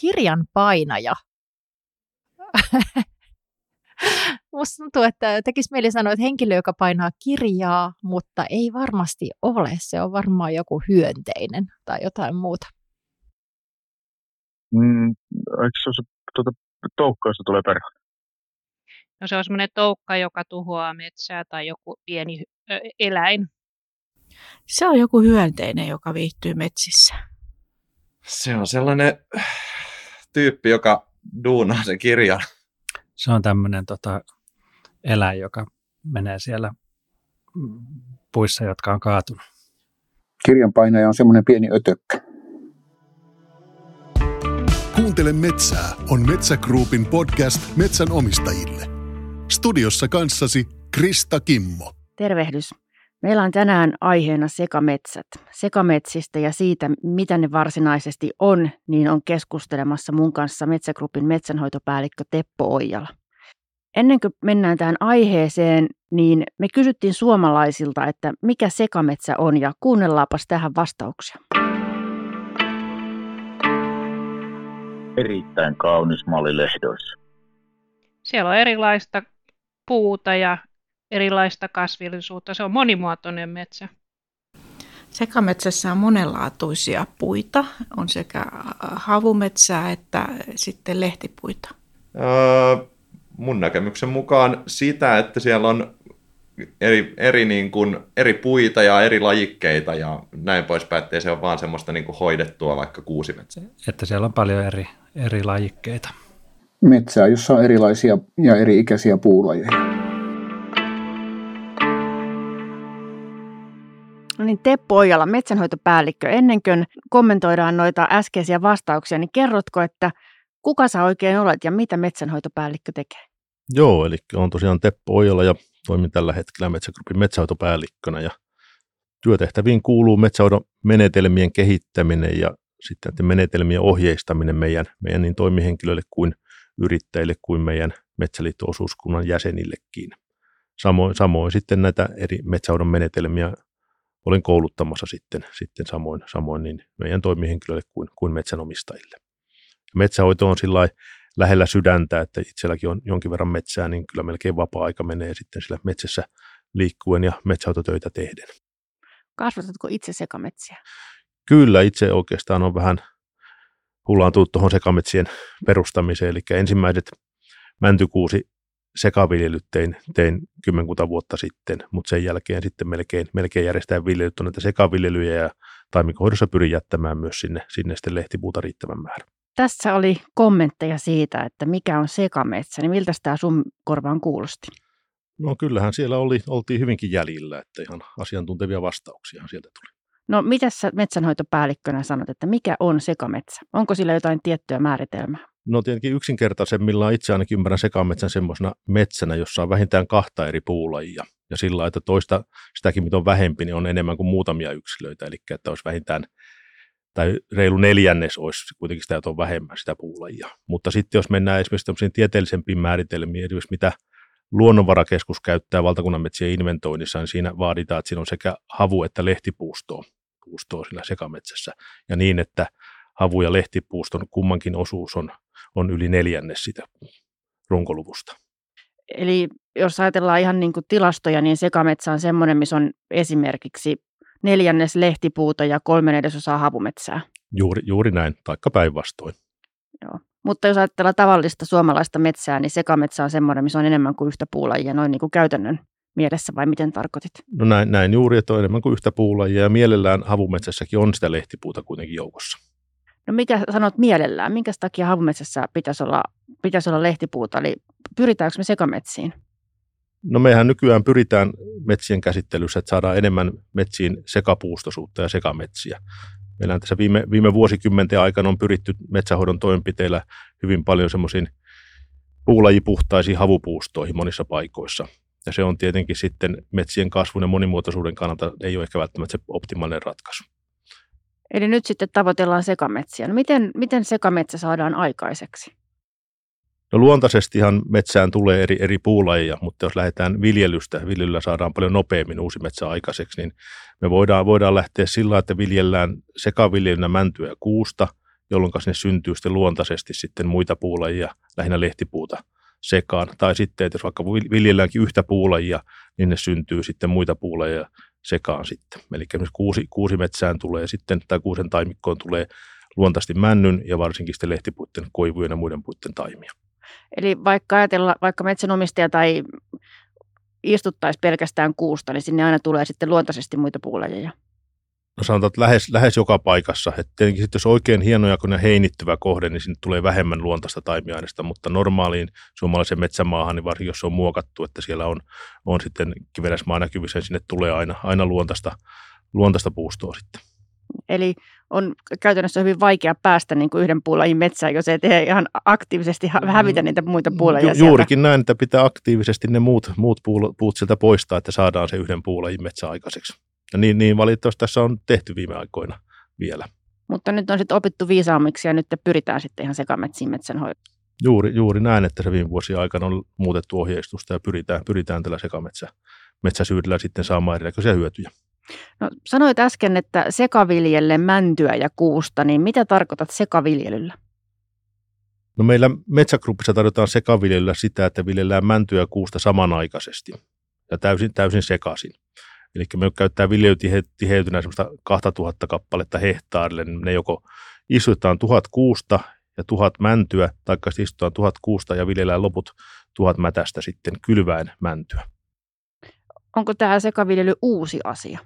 kirjan painaja. Musta tuntuu, että tekisi mieli sanoa, että henkilö, joka painaa kirjaa, mutta ei varmasti ole. Se on varmaan joku hyönteinen tai jotain muuta. Mm, eikö se ole se tuota, toukka, josta tulee perho? No se on semmoinen toukka, joka tuhoaa metsää tai joku pieni ö, eläin. Se on joku hyönteinen, joka viihtyy metsissä. Se on sellainen tyyppi, joka duunaa sen kirjan. Se on tämmöinen tota, eläin, joka menee siellä puissa, jotka on kaatunut. Kirjanpainaja on semmoinen pieni ötökkä. Kuuntele metsää on Metsä Groupin podcast metsän omistajille. Studiossa kanssasi Krista Kimmo. Tervehdys. Meillä on tänään aiheena sekametsät. Sekametsistä ja siitä, mitä ne varsinaisesti on, niin on keskustelemassa mun kanssa Metsägrupin metsänhoitopäällikkö Teppo Oijala. Ennen kuin mennään tähän aiheeseen, niin me kysyttiin suomalaisilta, että mikä sekametsä on ja kuunnellaapas tähän vastauksia. Erittäin kaunis malli lehdoissa. Siellä on erilaista puuta ja erilaista kasvillisuutta. Se on monimuotoinen metsä. Sekametsässä on monenlaatuisia puita. On sekä havumetsää että sitten lehtipuita. Öö, mun näkemyksen mukaan sitä, että siellä on eri, eri, niin kuin, eri puita ja eri lajikkeita ja näin poispäin, ettei se ole vaan semmoista niin kuin hoidettua vaikka kuusimetsää. Että siellä on paljon eri, eri lajikkeita. Metsää, jossa on erilaisia ja eri ikäisiä puulajeja. Niin, Teppo Ojala, metsänhoitopäällikkö. Ennen kuin kommentoidaan noita äskeisiä vastauksia, niin kerrotko, että kuka sä oikein olet ja mitä metsänhoitopäällikkö tekee? Joo, eli on tosiaan Teppo Ojala ja toimin tällä hetkellä Metsägrupin metsähoitopäällikkönä ja työtehtäviin kuuluu metsähoidon menetelmien kehittäminen ja sitten menetelmien ohjeistaminen meidän, meidän niin toimihenkilöille kuin yrittäjille kuin meidän metsäliitto-osuuskunnan jäsenillekin. Samoin, samoin sitten näitä eri metsähoidon menetelmiä olen kouluttamassa sitten, sitten samoin, samoin niin meidän toimihenkilöille kuin, kuin metsänomistajille. Metsähoito on sillä lähellä sydäntä, että itselläkin on jonkin verran metsää, niin kyllä melkein vapaa-aika menee sitten sillä metsässä liikkuen ja metsähoitotöitä tehden. Kasvatatko itse sekametsiä? Kyllä, itse oikeastaan on vähän hullaantunut tuohon sekametsien perustamiseen, eli ensimmäiset mäntykuusi sekaviljelyt tein, tein kymmenkunta vuotta sitten, mutta sen jälkeen sitten melkein, melkein järjestää viljelyt on näitä sekaviljelyjä ja taimikohoidossa pyrin jättämään myös sinne, sinne sitten lehtipuuta riittävän määrän. Tässä oli kommentteja siitä, että mikä on sekametsä, niin miltä tämä sun korvaan kuulosti? No kyllähän siellä oli, oltiin hyvinkin jäljillä, että ihan asiantuntevia vastauksia sieltä tuli. No mitä sä metsänhoitopäällikkönä sanot, että mikä on sekametsä? Onko sillä jotain tiettyä määritelmää? No tietenkin yksinkertaisemmillaan itse ainakin ymmärrän sekametsän semmoisena metsänä, jossa on vähintään kahta eri puulajia. Ja sillä että toista sitäkin, mitä on vähempi, niin on enemmän kuin muutamia yksilöitä. Eli että olisi vähintään, tai reilu neljännes olisi kuitenkin sitä, että on vähemmän sitä puulajia. Mutta sitten jos mennään esimerkiksi tämmöisiin tieteellisempiin määritelmiin, esimerkiksi mitä luonnonvarakeskus käyttää valtakunnan metsien inventoinnissa, niin siinä vaaditaan, että siinä on sekä havu- että lehtipuustoa puustoa sillä sekametsässä. Ja niin, että havu- ja lehtipuuston kummankin osuus on, on yli neljännes sitä runkoluvusta. Eli jos ajatellaan ihan niin kuin tilastoja, niin sekametsä on semmoinen, missä on esimerkiksi neljännes lehtipuuta ja kolme neljäsosaa havumetsää. Juuri, juuri näin, taikka päinvastoin. Joo. Mutta jos ajatellaan tavallista suomalaista metsää, niin sekametsä on semmoinen, missä on enemmän kuin yhtä puulajia noin niin kuin käytännön mielessä vai miten tarkoitit? No näin, näin juuri, että on enemmän kuin yhtä puulajia ja mielellään havumetsässäkin on sitä lehtipuuta kuitenkin joukossa. No mikä sanot mielellään? Minkä takia havumetsässä pitäisi olla, pitäisi olla lehtipuuta? Eli pyritäänkö me sekametsiin? No mehän nykyään pyritään metsien käsittelyssä, että saadaan enemmän metsiin sekapuustosuutta ja sekametsiä. Meillä on tässä viime, viime vuosikymmenten aikana on pyritty metsähoidon toimenpiteillä hyvin paljon semmoisiin puulajipuhtaisiin havupuustoihin monissa paikoissa. Ja se on tietenkin sitten metsien kasvun ja monimuotoisuuden kannalta ei ole ehkä välttämättä se optimaalinen ratkaisu. Eli nyt sitten tavoitellaan sekametsiä. No miten, miten sekametsä saadaan aikaiseksi? No luontaisestihan metsään tulee eri, eri puulajeja, mutta jos lähdetään viljelystä, viljelyllä saadaan paljon nopeammin uusi metsä aikaiseksi, niin me voidaan, voidaan lähteä sillä että viljellään sekaviljelynä mäntyä kuusta jolloin sinne syntyy sitten luontaisesti sitten muita puulajia, lähinnä lehtipuuta sekaan. Tai sitten, että jos vaikka viljelläänkin yhtä puulajia, niin ne syntyy sitten muita puulajia sekaan sitten. Eli kuusi, kuusi metsään tulee sitten, tai kuusen taimikkoon tulee luontaisesti männyn ja varsinkin sitten lehtipuitten, koivujen ja muiden puitten taimia. Eli vaikka ajatella, vaikka metsänomistaja tai istuttaisi pelkästään kuusta, niin sinne aina tulee sitten luontaisesti muita puulajeja. No sanotaan, että lähes, lähes joka paikassa. Et tietenkin sitten, jos oikein hienoja kun heinittyvä kohde, niin sinne tulee vähemmän luontaista taimiaineista, mutta normaaliin suomalaisen metsämaahan, niin varsinkin jos se on muokattu, että siellä on, on sitten kivenäismaa näkyvissä, niin sinne tulee aina, aina luontaista, luontaista puustoa sitten. Eli on käytännössä hyvin vaikea päästä niin kuin yhden puulajin metsään, jos ei tee ihan aktiivisesti hävitä niitä muita puulajia Ju- Juurikin näin, että pitää aktiivisesti ne muut, muut puut sieltä poistaa, että saadaan se yhden puulajin metsä aikaiseksi. Ja niin, niin valitettavasti tässä on tehty viime aikoina vielä. Mutta nyt on sitten opittu viisaammiksi ja nyt pyritään sitten ihan sekametsiin metsänhoitoon. Juuri, juuri näin, että se viime vuosien aikana on muutettu ohjeistusta ja pyritään, pyritään tällä sekametsä, metsäsyydellä sitten saamaan erinäköisiä hyötyjä. No, sanoit äsken, että sekaviljelle mäntyä ja kuusta, niin mitä tarkoitat sekaviljelyllä? No meillä metsägruppissa tarjotaan sekaviljelyllä sitä, että viljellään mäntyä ja kuusta samanaikaisesti ja täysin, täysin sekaisin. Eli me käyttää viljelytiheytynä semmoista 2000 kappaletta hehtaarille, niin ne joko istutetaan tuhat kuusta ja tuhat mäntyä, tai istutaan tuhat kuusta ja viljellään loput tuhat mätästä sitten kylväen mäntyä. Onko tämä sekaviljely uusi asia?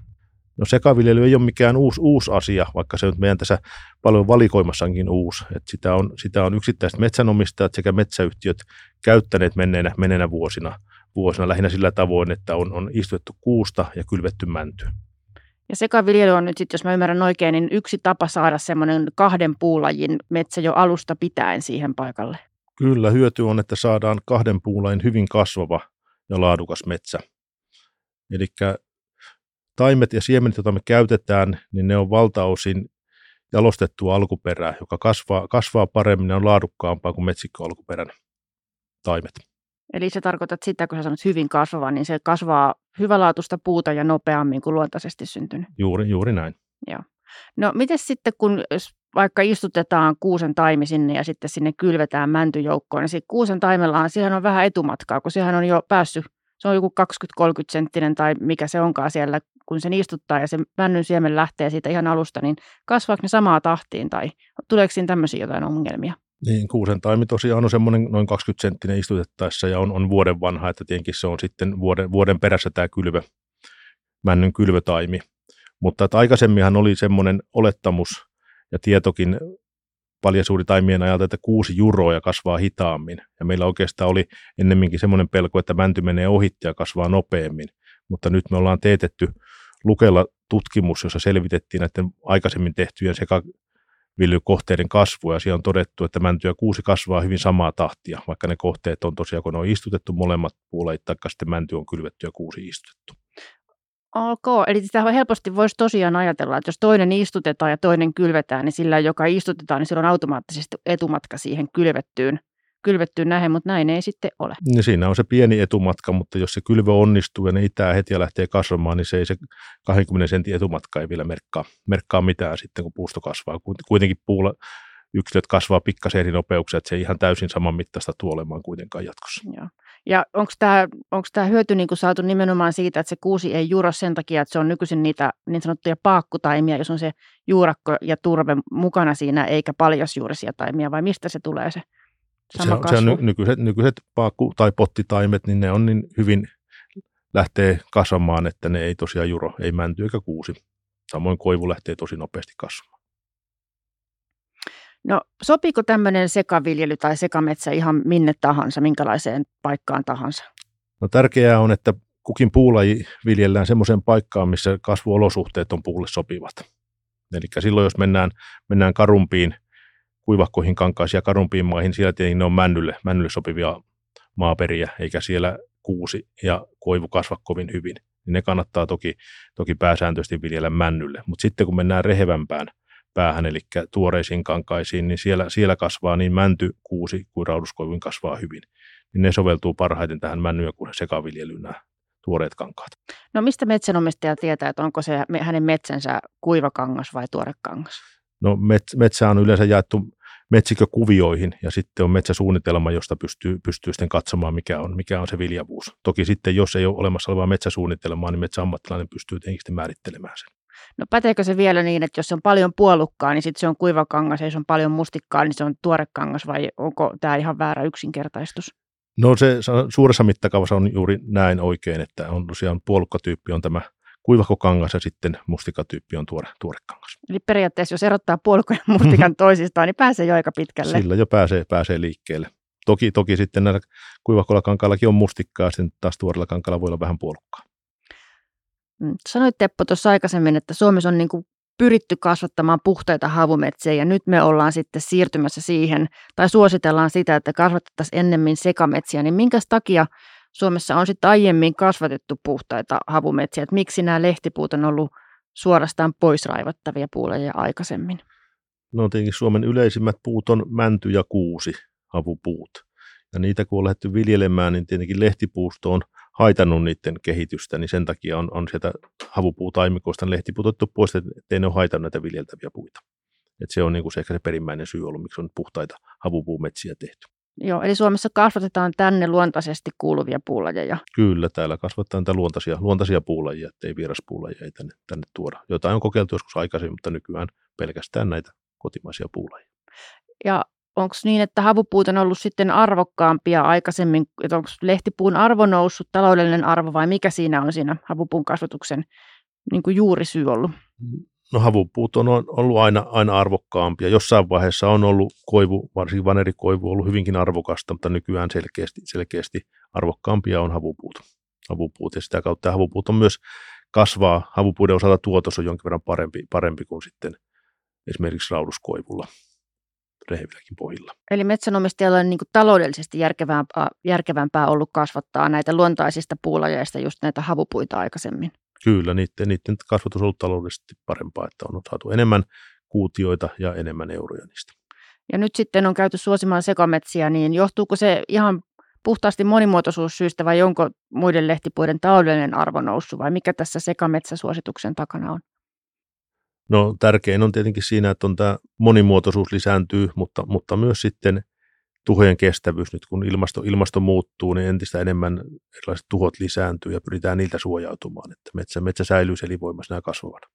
No sekaviljely ei ole mikään uusi, uusi asia, vaikka se nyt meidän tässä paljon valikoimassakin uusi. Et sitä, on, sitä on yksittäiset metsänomistajat sekä metsäyhtiöt käyttäneet menneenä, menneenä vuosina, vuosina lähinnä sillä tavoin, että on, on istutettu kuusta ja kylvetty mänty. Ja sekaviljely on nyt sitten, jos mä ymmärrän oikein, niin yksi tapa saada semmoinen kahden puulajin metsä jo alusta pitäen siihen paikalle. Kyllä, hyöty on, että saadaan kahden puulajin hyvin kasvava ja laadukas metsä. Eli taimet ja siemenet, joita me käytetään, niin ne on valtaosin jalostettua alkuperää, joka kasvaa, kasvaa paremmin ja on laadukkaampaa kuin metsikkoalkuperän taimet. Eli se tarkoittaa sitä, kun sä sanot hyvin kasvava, niin se kasvaa hyvälaatuista puuta ja nopeammin kuin luontaisesti syntynyt. Juuri, juuri näin. Joo. No miten sitten, kun vaikka istutetaan kuusen taimi sinne ja sitten sinne kylvetään mäntyjoukkoon, niin kuusen taimellaan, siihen on vähän etumatkaa, kun sehän on jo päässyt, se on joku 20-30 senttinen tai mikä se onkaan siellä kun sen istuttaa ja se männyn siemen lähtee siitä ihan alusta, niin kasvaako ne samaa tahtiin tai tuleeko siinä tämmöisiä jotain ongelmia? Niin, kuusen taimi tosiaan on semmoinen noin 20 senttinen istutettaessa ja on, on vuoden vanha, että tietenkin se on sitten vuoden, vuoden perässä tämä kylvö, männyn kylvötaimi. Mutta että aikaisemminhan oli semmoinen olettamus ja tietokin taimien ajalta, että kuusi juroa kasvaa hitaammin. Ja meillä oikeastaan oli ennemminkin semmoinen pelko, että mänty menee ohitti ja kasvaa nopeammin. Mutta nyt me ollaan teetetty Lukella tutkimus, jossa selvitettiin näiden aikaisemmin tehtyjen sekaviljelykohteiden kasvua, ja siellä on todettu, että mänty ja kuusi kasvaa hyvin samaa tahtia, vaikka ne kohteet on tosiaan, kun ne on istutettu molemmat puolet, tai sitten mänty on kylvetty ja kuusi istutettu. Ok, eli sitä helposti voisi tosiaan ajatella, että jos toinen istutetaan ja toinen kylvetään, niin sillä, joka istutetaan, niin sillä on automaattisesti etumatka siihen kylvettyyn kylvettyä näihin, mutta näin ei sitten ole. Niin siinä on se pieni etumatka, mutta jos se kylvö onnistuu ja ne itää heti ja lähtee kasvamaan, niin se ei se 20 sentin etumatka ei vielä merkkaa, merkkaa mitään sitten, kun puusto kasvaa. Kuitenkin puulla yksilöt kasvaa pikkasen eri nopeuksia, että se ei ihan täysin saman mittaista tuolemaan kuitenkaan jatkossa. Joo. Ja onko tämä onko tämä hyöty niin saatu nimenomaan siitä, että se kuusi ei juuro sen takia, että se on nykyisin niitä niin sanottuja paakkutaimia, jos on se juurakko ja turve mukana siinä, eikä paljasjuurisia taimia, vai mistä se tulee se se on, se on nykyiset, nykyiset paakku- tai pottitaimet, niin ne on niin hyvin lähtee kasvamaan, että ne ei tosiaan juro, ei mänty eikä kuusi. Samoin koivu lähtee tosi nopeasti kasvamaan. No sopiiko tämmöinen sekaviljely tai sekametsä ihan minne tahansa, minkälaiseen paikkaan tahansa? No tärkeää on, että kukin puulaji viljellään semmoiseen paikkaan, missä kasvuolosuhteet on puulle sopivat. Eli silloin, jos mennään, mennään karumpiin kuivakkoihin, kankaisiin ja karumpiin maihin, siellä tietenkin ne on männylle, männylle sopivia maaperiä, eikä siellä kuusi ja koivu kasva kovin hyvin. Niin ne kannattaa toki, toki pääsääntöisesti viljellä männylle. Mutta sitten kun mennään rehevämpään päähän, eli tuoreisiin kankaisiin, niin siellä, siellä kasvaa niin mänty, kuusi kuin rauduskoivun kasvaa hyvin. Niin ne soveltuu parhaiten tähän männy- ja sekaviljelyyn nämä tuoreet kankaat. No mistä metsänomistaja tietää, että onko se hänen metsänsä kuivakangas vai tuore kangas? No met- metsä on yleensä jaettu metsikökuvioihin ja sitten on metsäsuunnitelma, josta pystyy, pystyy sitten katsomaan, mikä on, mikä on se viljavuus. Toki sitten, jos ei ole olemassa olevaa metsäsuunnitelmaa, niin metsäammattilainen pystyy tietenkin määrittelemään sen. No päteekö se vielä niin, että jos on paljon puolukkaa, niin sitten se on kuivakangas ja jos on paljon mustikkaa, niin se on tuorekangas vai onko tämä ihan väärä yksinkertaistus? No se suuressa mittakaavassa on juuri näin oikein, että on tosiaan puolukkatyyppi on tämä kuivahkokangas ja sitten mustikatyyppi on tuore, tuorekangas. Eli periaatteessa jos erottaa puolukon ja mustikan toisistaan, niin pääsee jo aika pitkälle. Sillä jo pääsee, pääsee liikkeelle. Toki, toki sitten näillä kuivahkoilla kankaallakin on mustikkaa, ja sitten taas tuorella kankaalla voi olla vähän puolukkaa. Mm, sanoit Teppo tuossa aikaisemmin, että Suomessa on niin kuin pyritty kasvattamaan puhtaita havumetsiä ja nyt me ollaan sitten siirtymässä siihen tai suositellaan sitä, että kasvatettaisiin ennemmin sekametsiä, niin minkä takia Suomessa on sitten aiemmin kasvatettu puhtaita havumetsiä, että miksi nämä lehtipuut on ollut suorastaan poisraivattavia puuleja aikaisemmin? No tietenkin Suomen yleisimmät puut on mänty ja kuusi havupuut. Ja niitä kun on lähdetty viljelemään, niin tietenkin lehtipuusto on haitannut niiden kehitystä, niin sen takia on, on sieltä havupuutaimikoista lehtipuut otettu pois, ettei ne ole haitannut näitä viljeltäviä puita. Et se on niin kuin se ehkä se perimmäinen syy ollut, miksi on puhtaita havupuumetsiä tehty. Joo, eli Suomessa kasvatetaan tänne luontaisesti kuuluvia puulajeja. Kyllä, täällä kasvatetaan näitä luontaisia, luontaisia puulajia, ettei vieraspuulajia ei tänne, tänne tuoda. Jotain on kokeiltu joskus aikaisemmin, mutta nykyään pelkästään näitä kotimaisia puulajia. Ja onko niin, että havupuut on ollut sitten arvokkaampia aikaisemmin, että onko lehtipuun arvo noussut, taloudellinen arvo vai mikä siinä on siinä havupuun kasvatuksen niin kuin juurisyy ollut? No havupuut on ollut aina, aina arvokkaampia. Jossain vaiheessa on ollut koivu, varsinkin vanerikoivu, ollut hyvinkin arvokasta, mutta nykyään selkeästi, selkeästi arvokkaampia on havupuut. havupuut. Ja sitä kautta havupuut on myös kasvaa. Havupuuden osalta tuotos on jonkin verran parempi, parempi kuin sitten esimerkiksi rauduskoivulla rehevilläkin pohjilla. Eli metsänomistajalla on niin taloudellisesti järkevämpää, järkevämpää ollut kasvattaa näitä luontaisista puulajeista just näitä havupuita aikaisemmin. Kyllä, niiden, niiden kasvatus on ollut taloudellisesti parempaa, että on saatu enemmän kuutioita ja enemmän euroja niistä. Ja nyt sitten on käyty suosimaan sekametsiä, niin johtuuko se ihan puhtaasti monimuotoisuussyistä vai onko muiden lehtipuiden taloudellinen arvo noussut vai mikä tässä sekametsäsuosituksen takana on? No tärkein on tietenkin siinä, että on tämä monimuotoisuus lisääntyy, mutta, mutta myös sitten tuhojen kestävyys. Nyt kun ilmasto, ilmasto muuttuu, niin entistä enemmän erilaiset tuhot lisääntyy ja pyritään niiltä suojautumaan, että metsä, metsä säilyy elinvoimassa ja kasvavana.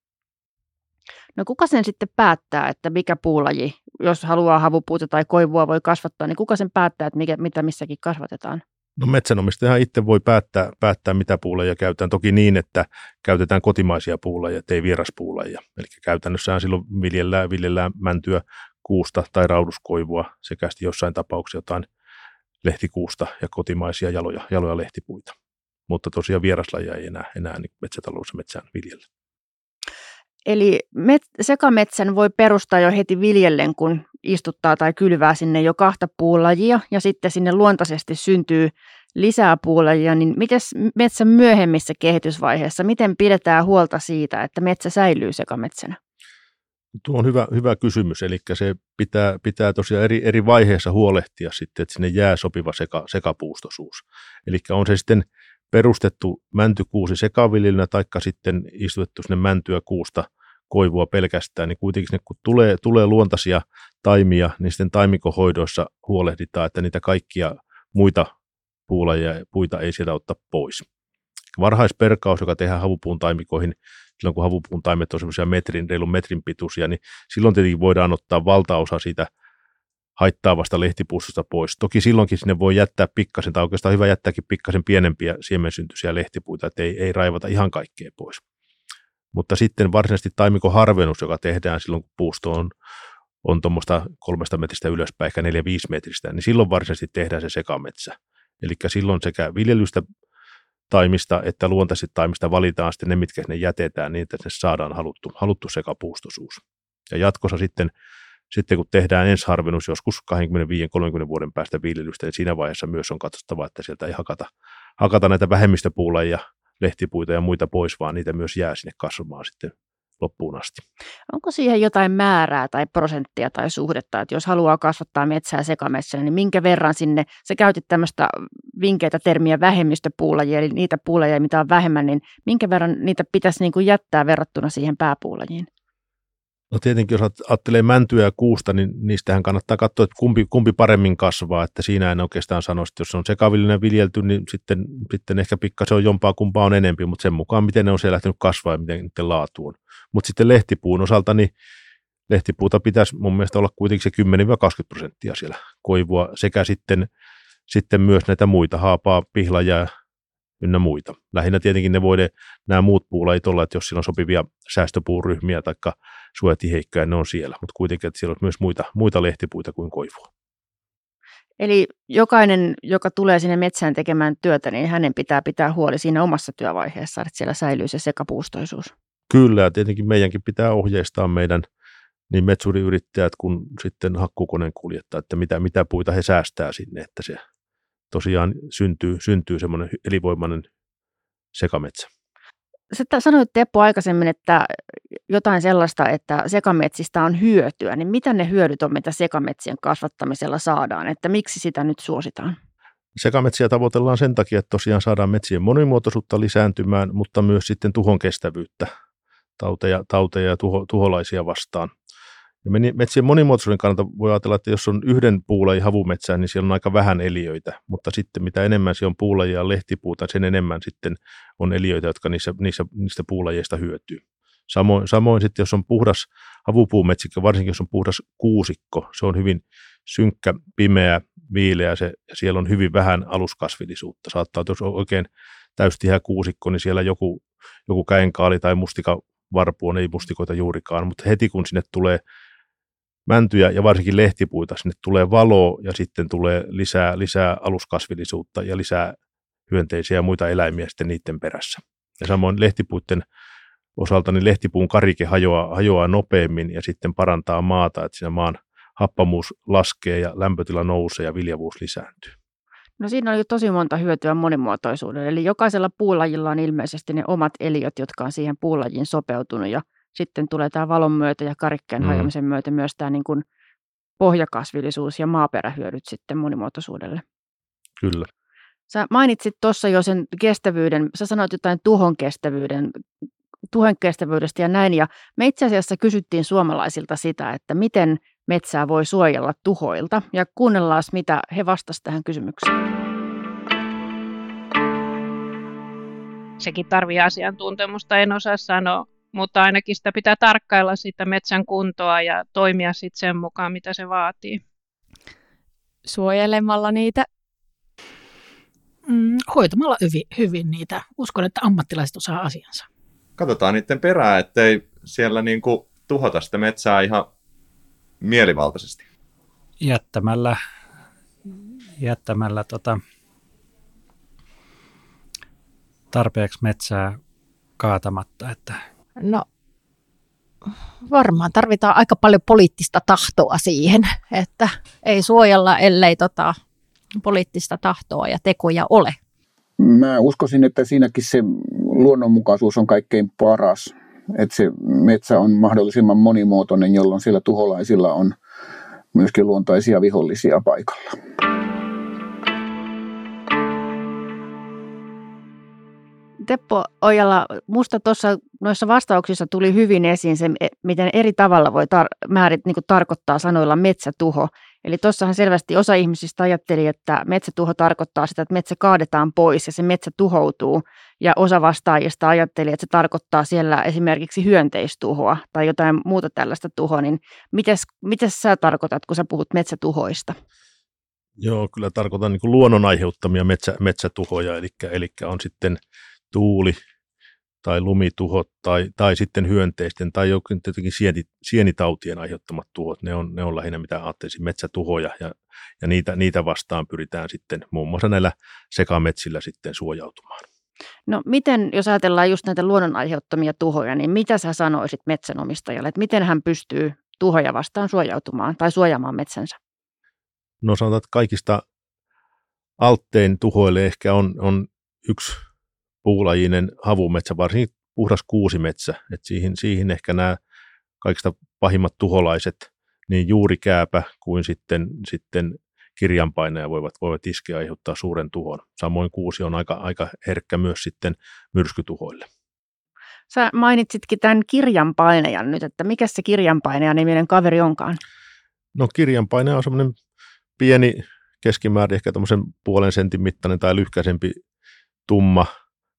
No kuka sen sitten päättää, että mikä puulaji, jos haluaa havupuuta tai koivua voi kasvattaa, niin kuka sen päättää, että mikä, mitä missäkin kasvatetaan? No metsänomistaja itse voi päättää, päättää, mitä puuleja käytetään. Toki niin, että käytetään kotimaisia puuleja, ettei vieraspuuleja. Eli käytännössähän silloin viljellään, viljellään mäntyä, kuusta tai rauduskoivua sekä jossain tapauksessa jotain lehtikuusta ja kotimaisia jaloja, jaloja lehtipuita. Mutta tosiaan vieraslajia ei enää, enää niin metsätaloudessa metsään viljellä. Eli met, sekametsän voi perustaa jo heti viljellen, kun istuttaa tai kylvää sinne jo kahta puulajia ja sitten sinne luontaisesti syntyy lisää puulajia, niin miten metsän myöhemmissä kehitysvaiheissa, miten pidetään huolta siitä, että metsä säilyy sekametsänä? Tuo on hyvä, hyvä kysymys, eli se pitää, pitää tosiaan eri, eri vaiheissa huolehtia sitten, että sinne jää sopiva seka, sekapuustosuus. Eli on se sitten perustettu mäntykuusi sekaviljelynä, taikka sitten istutettu sinne mäntyä kuusta koivua pelkästään, niin kuitenkin sinne, kun tulee, tulee luontaisia taimia, niin sitten taimikohoidoissa huolehditaan, että niitä kaikkia muita puulajia ja puita ei sieltä ottaa pois. Varhaisperkaus, joka tehdään havupuun taimikoihin, silloin kun havupuun taimet on semmoisia metrin, reilun metrin pituisia, niin silloin tietenkin voidaan ottaa valtaosa siitä haittaavasta lehtipuustosta pois. Toki silloinkin sinne voi jättää pikkasen, tai oikeastaan hyvä jättääkin pikkasen pienempiä siemensyntyisiä lehtipuita, että ei, ei raivata ihan kaikkea pois. Mutta sitten varsinaisesti taimikoharvennus, joka tehdään silloin, kun puusto on, on tuommoista kolmesta metristä ylöspäin, ehkä neljä viisi metristä, niin silloin varsinaisesti tehdään se sekametsä. Eli silloin sekä viljelystä taimista että luontaisesti taimista valitaan sitten ne, mitkä sinne jätetään niin, että sinne saadaan haluttu, haluttu sekapuustosuus. Ja jatkossa sitten, sitten kun tehdään ensiharvennus joskus 25-30 vuoden päästä viljelystä, niin siinä vaiheessa myös on katsottava, että sieltä ei hakata, hakata näitä vähemmistöpuuleja, lehtipuita ja muita pois, vaan niitä myös jää sinne kasvamaan sitten loppuun asti. Onko siihen jotain määrää tai prosenttia tai suhdetta, että jos haluaa kasvattaa metsää sekametsänä, niin minkä verran sinne, se käytit tämmöistä vinkeitä termiä vähemmistöpuulajia, eli niitä puulajia, mitä on vähemmän, niin minkä verran niitä pitäisi niin kuin jättää verrattuna siihen pääpuulajiin? No tietenkin, jos ajattelee mäntyä ja kuusta, niin niistähän kannattaa katsoa, että kumpi, kumpi paremmin kasvaa, että siinä en oikeastaan sano, että jos on sekavillinen viljelty, niin sitten, sitten ehkä pikkasen on jompaa kumpaa on enempi, mutta sen mukaan, miten ne on siellä lähtenyt kasvaa ja miten niiden laatu on. Mutta sitten lehtipuun osalta, niin lehtipuuta pitäisi mun mielestä olla kuitenkin se 10-20 prosenttia siellä koivua sekä sitten, sitten myös näitä muita, haapaa, pihlajaa ynnä muita. Lähinnä tietenkin ne voi nämä muut puulajit olla, että jos siellä on sopivia säästöpuuryhmiä tai suojatiheikkoja, ne on siellä, mutta kuitenkin, että siellä on myös muita, muita lehtipuita kuin koivua. Eli jokainen, joka tulee sinne metsään tekemään työtä, niin hänen pitää pitää huoli siinä omassa työvaiheessa, että siellä säilyy se sekapuustoisuus. Kyllä, ja tietenkin meidänkin pitää ohjeistaa meidän niin metsuriyrittäjät kuin sitten hakkukoneen kuljettajat, että mitä, mitä puita he säästää sinne, että se tosiaan syntyy, syntyy semmoinen elinvoimainen sekametsä. Sä sanoit Teppo aikaisemmin, että jotain sellaista, että sekametsistä on hyötyä, niin mitä ne hyödyt on, mitä sekametsien kasvattamisella saadaan, että miksi sitä nyt suositaan? Sekametsiä tavoitellaan sen takia, että tosiaan saadaan metsien monimuotoisuutta lisääntymään, mutta myös sitten tuhon kestävyyttä tauteja, tauteja ja tuho, tuholaisia vastaan. Ja metsien monimuotoisuuden kannalta voi ajatella, että jos on yhden puulajin havumetsää, niin siellä on aika vähän eliöitä, mutta sitten mitä enemmän siellä on puulajia ja lehtipuuta, sen enemmän sitten on eliöitä, jotka niissä, niissä, niistä puulajeista hyötyy. Samoin, samoin sitten, jos on puhdas havupuumetsikko, varsinkin jos on puhdas kuusikko, se on hyvin synkkä, pimeä, viileä, se, ja siellä on hyvin vähän aluskasvillisuutta. Saattaa, että jos on oikein täystihä kuusikko, niin siellä joku, joku käenkaali tai mustika varpu on, ei mustikoita juurikaan, mutta heti kun sinne tulee mäntyjä ja varsinkin lehtipuita, sinne tulee valoa ja sitten tulee lisää, lisää aluskasvillisuutta ja lisää hyönteisiä ja muita eläimiä sitten niiden perässä. Ja samoin lehtipuiden osalta niin lehtipuun karike hajoaa, hajoaa nopeammin ja sitten parantaa maata, että siinä maan happamuus laskee ja lämpötila nousee ja viljavuus lisääntyy. No siinä jo tosi monta hyötyä monimuotoisuudelle. Eli jokaisella puulajilla on ilmeisesti ne omat eliöt, jotka on siihen puulajiin sopeutunut ja sitten tulee tämä valon myötä ja karikkeen mm. hajoamisen myötä myös tämä niin kuin pohjakasvillisuus ja maaperähyödyt sitten monimuotoisuudelle. Kyllä. Sä mainitsit tuossa jo sen kestävyyden, sä sanoit jotain tuhon kestävyyden, tuhon kestävyydestä ja näin, ja me itse asiassa kysyttiin suomalaisilta sitä, että miten metsää voi suojella tuhoilta, ja kuunnellaan, mitä he vastasivat tähän kysymykseen. Sekin tarvii asiantuntemusta, en osaa sanoa mutta ainakin sitä pitää tarkkailla sitä metsän kuntoa ja toimia sitten sen mukaan, mitä se vaatii. Suojelemalla niitä? Mm, hoitamalla hyvin, hyvin niitä. Uskon, että ammattilaiset osaa asiansa. Katsotaan niiden perää, ettei siellä niinku tuhota sitä metsää ihan mielivaltaisesti. Jättämällä, jättämällä tota, tarpeeksi metsää kaatamatta, että No varmaan tarvitaan aika paljon poliittista tahtoa siihen, että ei suojella, ellei tota, poliittista tahtoa ja tekoja ole. Mä uskoisin, että siinäkin se luonnonmukaisuus on kaikkein paras. Että se metsä on mahdollisimman monimuotoinen, jolloin siellä tuholaisilla on myöskin luontaisia vihollisia paikalla. Teppo Ojala, musta tuossa noissa vastauksissa tuli hyvin esiin se, miten eri tavalla voi tar- määrit, niin tarkoittaa sanoilla metsätuho. Eli tuossahan selvästi osa ihmisistä ajatteli, että metsätuho tarkoittaa sitä, että metsä kaadetaan pois ja se metsä tuhoutuu. Ja osa vastaajista ajatteli, että se tarkoittaa siellä esimerkiksi hyönteistuhoa tai jotain muuta tällaista tuhoa. Niin miten sä tarkoitat, kun sä puhut metsätuhoista? Joo, kyllä tarkoitan niin luonnon aiheuttamia metsä, metsätuhoja, eli, eli on sitten tuuli tai lumituhot tai, tai sitten hyönteisten tai jokin tietenkin sieni, sienitautien aiheuttamat tuhot, ne on, ne on lähinnä mitä ajattelisin metsätuhoja ja, ja niitä, niitä vastaan pyritään sitten muun muassa näillä sekametsillä sitten suojautumaan. No miten, jos ajatellaan just näitä luonnon aiheuttamia tuhoja, niin mitä sä sanoisit metsänomistajalle, että miten hän pystyy tuhoja vastaan suojautumaan tai suojaamaan metsänsä? No sanotaan, että kaikista alttein tuhoille ehkä on, on yksi puulajinen havumetsä, varsinkin puhdas kuusimetsä, että siihen, siihen ehkä nämä kaikista pahimmat tuholaiset, niin juuri kääpä kuin sitten, sitten kirjanpainaja voivat, voivat iskeä ja aiheuttaa suuren tuhon. Samoin kuusi on aika, aika herkkä myös sitten myrskytuhoille. Sä mainitsitkin tämän kirjanpainajan nyt, että mikä se kirjanpainaja niminen kaveri onkaan? No kirjanpainaja on semmoinen pieni keskimäärin ehkä tämmöisen puolen sentin mittainen tai lyhkäisempi tumma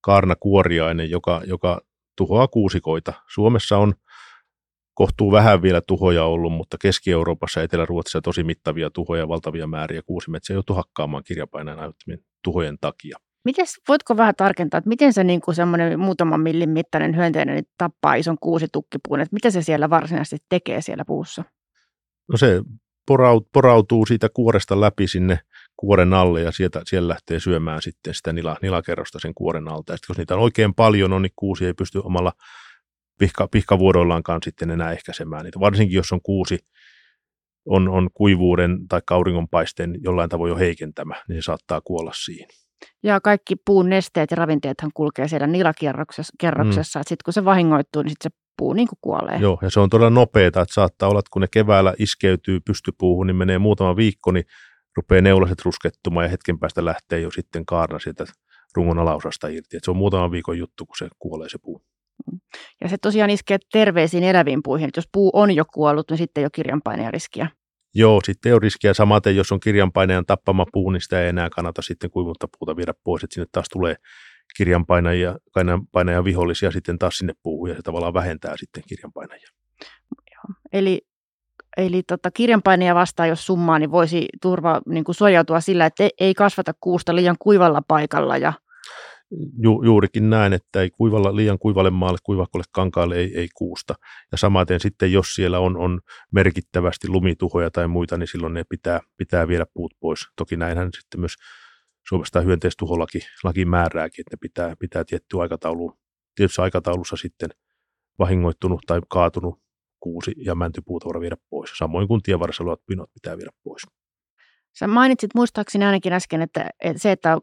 kaarnakuoriainen, joka, joka tuhoaa kuusikoita. Suomessa on kohtuu vähän vielä tuhoja ollut, mutta Keski-Euroopassa ja Etelä-Ruotsissa tosi mittavia tuhoja, valtavia määriä kuusimetsiä joutuu hakkaamaan kirjapaineen aiheuttamien tuhojen takia. Mites, voitko vähän tarkentaa, että miten se niin kuin semmoinen muutaman millin mittainen hyönteinen niin tappaa ison kuusitukkipuun, että mitä se siellä varsinaisesti tekee siellä puussa? No se porautuu siitä kuoresta läpi sinne kuoren alle ja sieltä, siellä lähtee syömään sitten sitä nila, nilakerrosta sen kuoren alta. Ja sitten, jos niitä on oikein paljon, on, niin kuusi ei pysty omalla pihka, pihkavuoroillaankaan sitten enää ehkäisemään niitä. Varsinkin jos on kuusi on, on kuivuuden tai auringonpaisteen jollain tavoin jo heikentämä, niin se saattaa kuolla siihen. Ja kaikki puun nesteet ja ravinteethan kulkee siellä nilakierroksessa, mm. että sitten kun se vahingoittuu, niin sitten se puu niin kuin kuolee. Joo, ja se on todella nopeaa, että saattaa olla, että kun ne keväällä iskeytyy pystypuuhun, niin menee muutama viikko, niin rupeaa neulaset ruskettumaan ja hetken päästä lähtee jo sitten kaarna sieltä rungon alaosasta irti. Et se on muutama viikon juttu, kun se kuolee se puu. Ja se tosiaan iskee terveisiin eläviin puihin, että jos puu on jo kuollut, niin sitten ei ole kirjanpaineen riskiä. Joo, sitten ei ole riskiä. Samaten, jos on kirjanpainajan tappama puu, niin sitä ei enää kannata sitten kuivutta puuta viedä pois, että sinne taas tulee kirjanpainajia, kirjanpainajia vihollisia sitten taas sinne puuhun ja se tavallaan vähentää sitten kirjanpainajia. Eli, eli tota, kirjanpainajia vastaan, jos summaa, niin voisi turva, niin kuin suojautua sillä, että ei kasvata kuusta liian kuivalla paikalla ja Ju, juurikin näin, että ei kuivalla, liian kuivalle maalle, kuivakolle kankaalle ei, ei kuusta. Ja samaten sitten, jos siellä on, on merkittävästi lumituhoja tai muita, niin silloin ne pitää, pitää viedä puut pois. Toki näinhän sitten myös Suomesta hyönteistuholaki laki määrääkin, että ne pitää, pitää tietty aikataulu, tietyssä aikataulussa sitten vahingoittunut tai kaatunut kuusi ja mäntypuuta viedä pois. Samoin kuin tienvarressa olevat pinot pitää viedä pois. Sä mainitsit muistaakseni ainakin äsken, että, se, että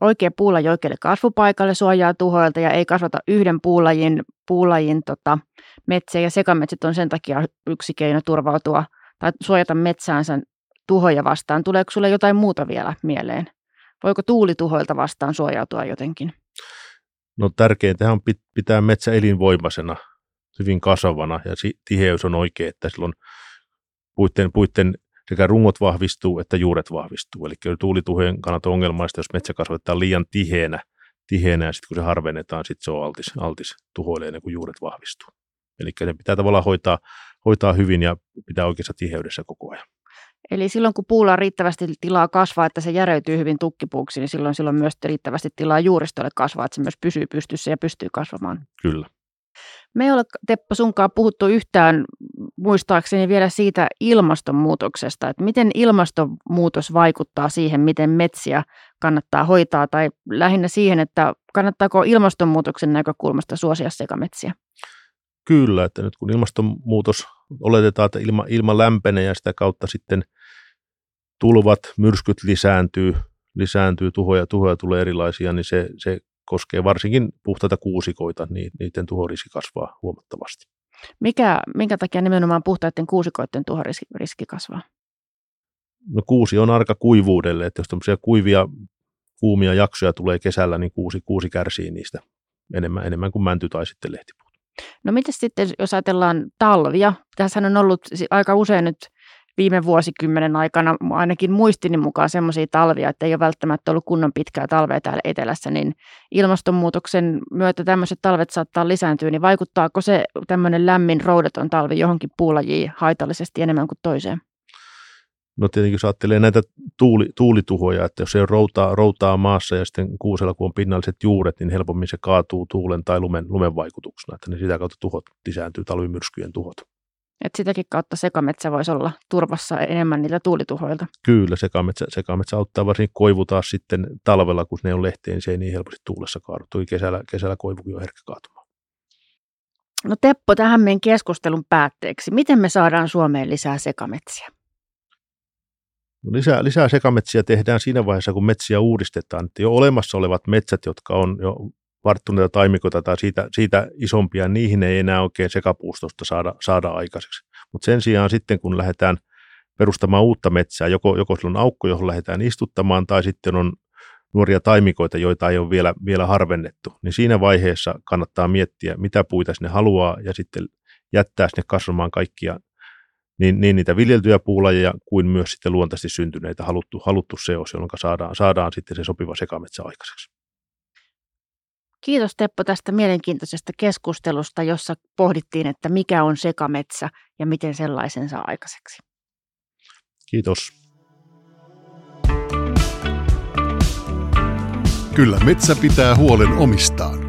oikea puulaji oikealle kasvupaikalle suojaa tuhoilta ja ei kasvata yhden puulajin, puulajin tota, metsiä ja sekametsit on sen takia yksi keino turvautua tai suojata metsäänsä tuhoja vastaan. Tuleeko sulle jotain muuta vielä mieleen? Voiko tuulituhoilta vastaan suojautua jotenkin? No tärkeintä on pitää metsä elinvoimaisena, hyvin kasvavana ja tiheys on oikein, että silloin puitten, puitten sekä rungot vahvistuu että juuret vahvistuu. Eli tuulituhojen kannalta ongelmaista, jos metsä kasvatetaan liian tiheänä, tiheänä ja sitten kun se harvennetaan, sitten se on altis, altis tuhoille ennen kuin juuret vahvistuu. Eli ne pitää tavallaan hoitaa, hoitaa hyvin ja pitää oikeassa tiheydessä koko ajan. Eli silloin kun puulla on riittävästi tilaa kasvaa, että se järeytyy hyvin tukkipuuksi, niin silloin, silloin myös riittävästi tilaa juuristolle kasvaa, että se myös pysyy pystyssä ja pystyy kasvamaan. Kyllä. Me ei ole, Teppo, sunkaan puhuttu yhtään muistaakseni vielä siitä ilmastonmuutoksesta, että miten ilmastonmuutos vaikuttaa siihen, miten metsiä kannattaa hoitaa, tai lähinnä siihen, että kannattaako ilmastonmuutoksen näkökulmasta suosia sekametsiä? Kyllä, että nyt kun ilmastonmuutos oletetaan, että ilma, ilma lämpenee ja sitä kautta sitten tulvat, myrskyt lisääntyy, lisääntyy tuhoja, tuhoja tulee erilaisia, niin se, se koskee varsinkin puhtaita kuusikoita, niin niiden tuhoriski kasvaa huomattavasti. Mikä, minkä takia nimenomaan puhtaiden kuusikoiden tuhoriski kasvaa? No kuusi on arka kuivuudelle, että jos tämmöisiä kuivia, kuumia jaksoja tulee kesällä, niin kuusi, kuusi kärsii niistä enemmän, enemmän kuin mänty tai sitten lehtipuut. No miten sitten, jos ajatellaan talvia? Tässä on ollut aika usein nyt viime vuosikymmenen aikana ainakin muistini mukaan semmoisia talvia, että ei ole välttämättä ollut kunnon pitkää talvea täällä etelässä, niin ilmastonmuutoksen myötä tämmöiset talvet saattaa lisääntyä, niin vaikuttaako se tämmöinen lämmin roudaton talvi johonkin puulajiin haitallisesti enemmän kuin toiseen? No tietenkin jos ajattelee näitä tuuli, tuulituhoja, että jos se routaa, routaa maassa ja sitten kuusella kun on pinnalliset juuret, niin helpommin se kaatuu tuulen tai lumen, lumen vaikutuksena, että niin sitä kautta tuhot lisääntyy, talvimyrskyjen tuhot. Et sitäkin kautta sekametsä voisi olla turvassa enemmän niiltä tuulituhoilta. Kyllä, sekametsä, sekametsä auttaa varsinkin koivu taas sitten talvella, kun ne on lehteen, niin se ei niin helposti tuulessa kaadu. Toi kesällä, kesällä koivukin on herkkä kaatumaan. No Teppo, tähän meidän keskustelun päätteeksi. Miten me saadaan Suomeen lisää sekametsiä? No lisää, lisää sekametsiä tehdään siinä vaiheessa, kun metsiä uudistetaan. Että jo olemassa olevat metsät, jotka on jo varttuneita taimikoita tai siitä, siitä isompia, niihin ei enää oikein sekapuustosta saada, saada aikaiseksi. Mutta sen sijaan sitten, kun lähdetään perustamaan uutta metsää, joko, joko sillä on aukko, johon lähdetään istuttamaan, tai sitten on nuoria taimikoita, joita ei ole vielä, vielä harvennettu, niin siinä vaiheessa kannattaa miettiä, mitä puita sinne haluaa ja sitten jättää sinne kasvamaan kaikkia niin, niin niitä viljeltyjä puulajeja kuin myös sitten luontaisesti syntyneitä haluttu, haluttu seos, jolloin saadaan, saadaan sitten se sopiva sekametsä aikaiseksi. Kiitos Teppo tästä mielenkiintoisesta keskustelusta, jossa pohdittiin, että mikä on sekametsä ja miten sellaisen saa aikaiseksi. Kiitos. Kyllä metsä pitää huolen omistaan.